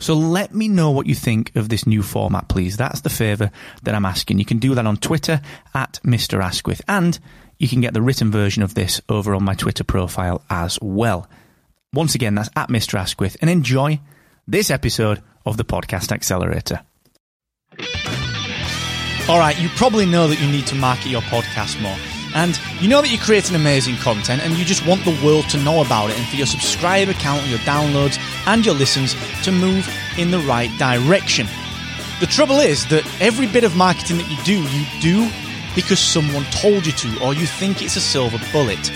So let me know what you think of this new format, please. That's the favour that I'm asking. You can do that on Twitter at Mr. Asquith, and you can get the written version of this over on my Twitter profile as well. Once again, that's at Mr. Asquith, and enjoy this episode of the Podcast Accelerator. All right, you probably know that you need to market your podcast more. And you know that you're creating amazing content and you just want the world to know about it and for your subscriber count, and your downloads, and your listens to move in the right direction. The trouble is that every bit of marketing that you do, you do because someone told you to or you think it's a silver bullet.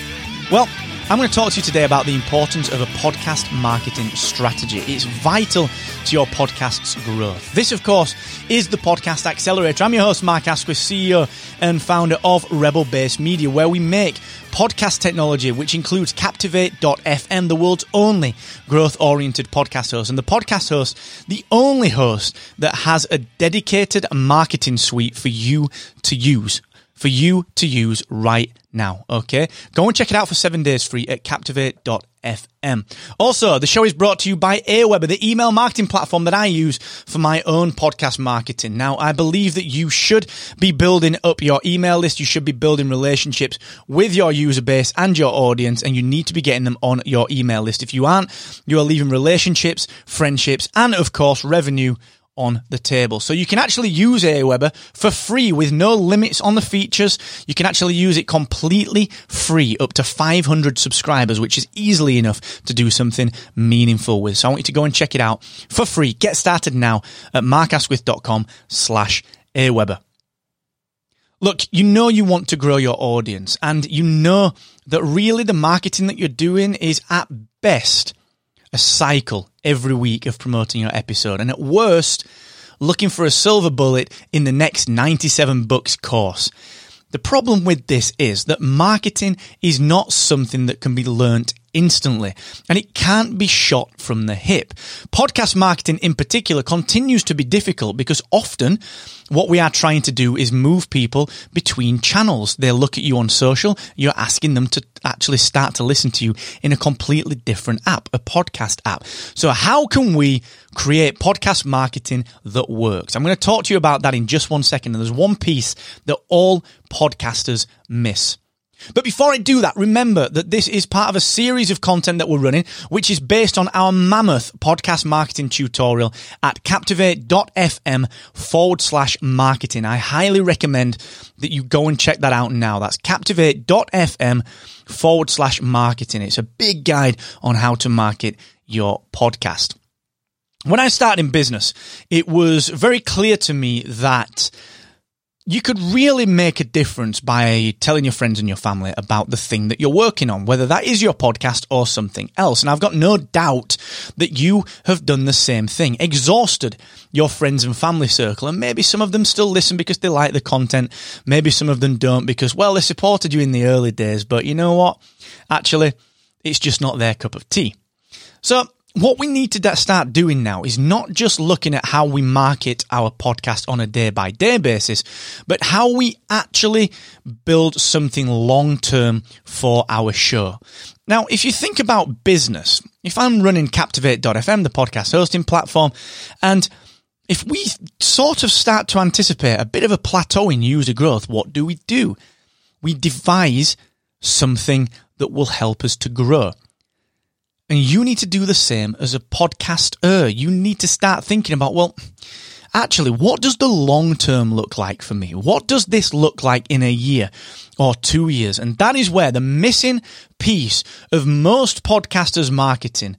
Well, I'm going to talk to you today about the importance of a podcast marketing strategy. It's vital to your podcast's growth. This, of course, is the Podcast Accelerator. I'm your host, Mark Asquith, CEO and founder of Rebel Base Media, where we make podcast technology, which includes Captivate.fm, the world's only growth oriented podcast host, and the podcast host, the only host that has a dedicated marketing suite for you to use for you to use right now. Okay. Go and check it out for seven days free at captivate.fm. Also, the show is brought to you by Aweber, the email marketing platform that I use for my own podcast marketing. Now, I believe that you should be building up your email list. You should be building relationships with your user base and your audience, and you need to be getting them on your email list. If you aren't, you are leaving relationships, friendships, and of course, revenue on the table. So you can actually use Aweber for free with no limits on the features. You can actually use it completely free up to 500 subscribers, which is easily enough to do something meaningful with. So I want you to go and check it out for free. Get started now at markasquith.com slash Aweber. Look, you know you want to grow your audience and you know that really the marketing that you're doing is at best a cycle every week of promoting your episode. And at worst, looking for a silver bullet in the next 97 bucks course. The problem with this is that marketing is not something that can be learnt instantly and it can't be shot from the hip. Podcast marketing in particular continues to be difficult because often what we are trying to do is move people between channels. They look at you on social, you're asking them to actually start to listen to you in a completely different app, a podcast app. So how can we create podcast marketing that works? I'm going to talk to you about that in just one second. And there's one piece that all podcasters miss. But before I do that, remember that this is part of a series of content that we're running, which is based on our mammoth podcast marketing tutorial at captivate.fm forward slash marketing. I highly recommend that you go and check that out now. That's captivate.fm forward slash marketing. It's a big guide on how to market your podcast. When I started in business, it was very clear to me that you could really make a difference by telling your friends and your family about the thing that you're working on, whether that is your podcast or something else. And I've got no doubt that you have done the same thing, exhausted your friends and family circle. And maybe some of them still listen because they like the content. Maybe some of them don't because, well, they supported you in the early days. But you know what? Actually, it's just not their cup of tea. So what we need to start doing now is not just looking at how we market our podcast on a day by day basis, but how we actually build something long term for our show. Now, if you think about business, if I'm running Captivate.fm, the podcast hosting platform, and if we sort of start to anticipate a bit of a plateau in user growth, what do we do? We devise something that will help us to grow. And you need to do the same as a podcaster. You need to start thinking about, well, actually, what does the long term look like for me? What does this look like in a year or two years? And that is where the missing piece of most podcasters' marketing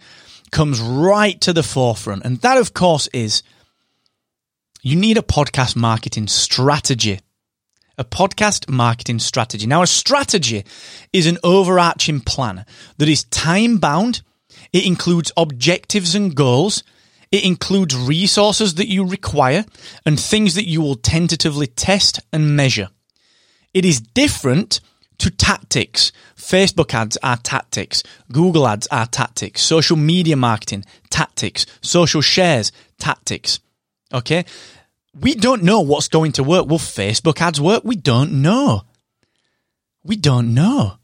comes right to the forefront. And that, of course, is you need a podcast marketing strategy. A podcast marketing strategy. Now, a strategy is an overarching plan that is time bound. It includes objectives and goals it includes resources that you require and things that you will tentatively test and measure. It is different to tactics. Facebook ads are tactics. Google ads are tactics. Social media marketing, tactics. Social shares, tactics. Okay? We don't know what's going to work. Will Facebook ads work? We don't know. We don't know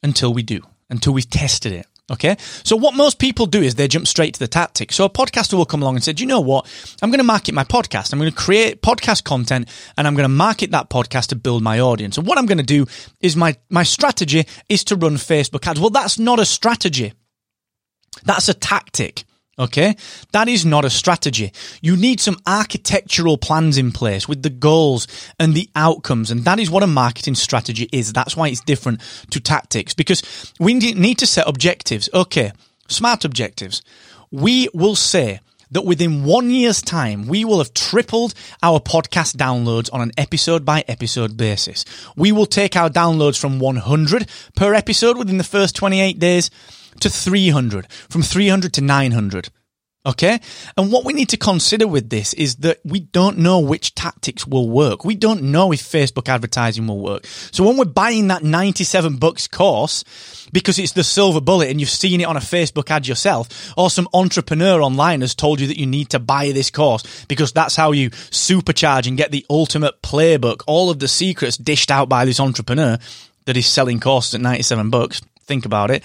until we do, until we've tested it. Okay. So what most people do is they jump straight to the tactic. So a podcaster will come along and say, do you know what? I'm going to market my podcast. I'm going to create podcast content and I'm going to market that podcast to build my audience. And what I'm going to do is my, my strategy is to run Facebook ads. Well, that's not a strategy. That's a tactic. Okay. That is not a strategy. You need some architectural plans in place with the goals and the outcomes. And that is what a marketing strategy is. That's why it's different to tactics because we need to set objectives. Okay. Smart objectives. We will say that within one year's time, we will have tripled our podcast downloads on an episode by episode basis. We will take our downloads from 100 per episode within the first 28 days to 300, from 300 to 900. Okay. And what we need to consider with this is that we don't know which tactics will work. We don't know if Facebook advertising will work. So when we're buying that 97 bucks course, because it's the silver bullet and you've seen it on a Facebook ad yourself, or some entrepreneur online has told you that you need to buy this course because that's how you supercharge and get the ultimate playbook, all of the secrets dished out by this entrepreneur that is selling courses at 97 bucks. Think about it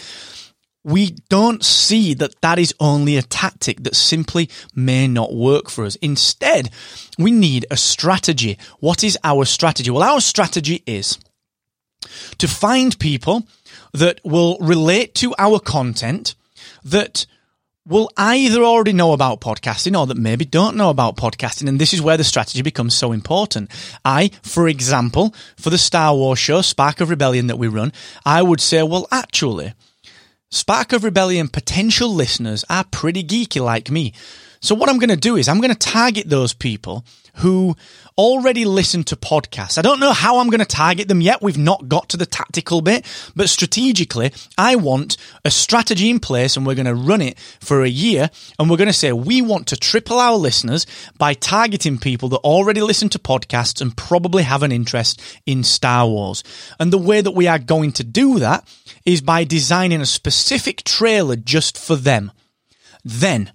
we don't see that that is only a tactic that simply may not work for us. Instead, we need a strategy. What is our strategy? Well, our strategy is to find people that will relate to our content that will either already know about podcasting or that maybe don't know about podcasting. And this is where the strategy becomes so important. I, for example, for the Star Wars show, Spark of Rebellion that we run, I would say, well, actually, Spark of Rebellion potential listeners are pretty geeky like me. So what I'm going to do is I'm going to target those people who already listen to podcasts. I don't know how I'm going to target them yet. We've not got to the tactical bit, but strategically, I want a strategy in place and we're going to run it for a year. And we're going to say we want to triple our listeners by targeting people that already listen to podcasts and probably have an interest in Star Wars. And the way that we are going to do that is by designing a specific trailer just for them. Then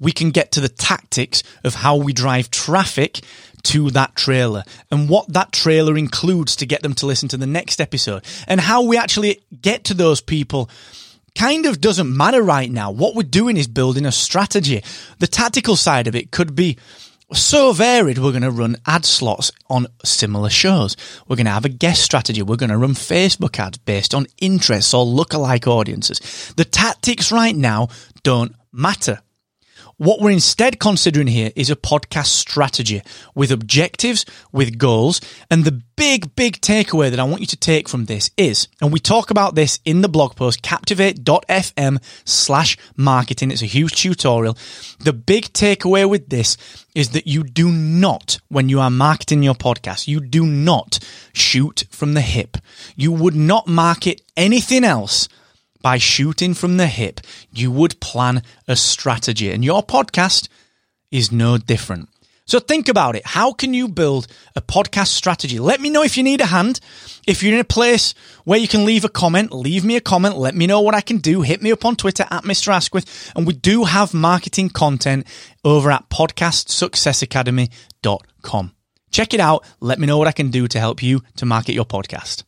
we can get to the tactics of how we drive traffic to that trailer and what that trailer includes to get them to listen to the next episode and how we actually get to those people kind of doesn't matter right now. What we're doing is building a strategy. The tactical side of it could be so varied. We're going to run ad slots on similar shows. We're going to have a guest strategy. We're going to run Facebook ads based on interests or lookalike audiences. The tactics right now don't matter. What we're instead considering here is a podcast strategy with objectives, with goals. And the big, big takeaway that I want you to take from this is, and we talk about this in the blog post, captivate.fm slash marketing. It's a huge tutorial. The big takeaway with this is that you do not, when you are marketing your podcast, you do not shoot from the hip. You would not market anything else by shooting from the hip, you would plan a strategy. And your podcast is no different. So think about it. How can you build a podcast strategy? Let me know if you need a hand. If you're in a place where you can leave a comment, leave me a comment. Let me know what I can do. Hit me up on Twitter at Mr. Asquith. And we do have marketing content over at podcastsuccessacademy.com. Check it out. Let me know what I can do to help you to market your podcast.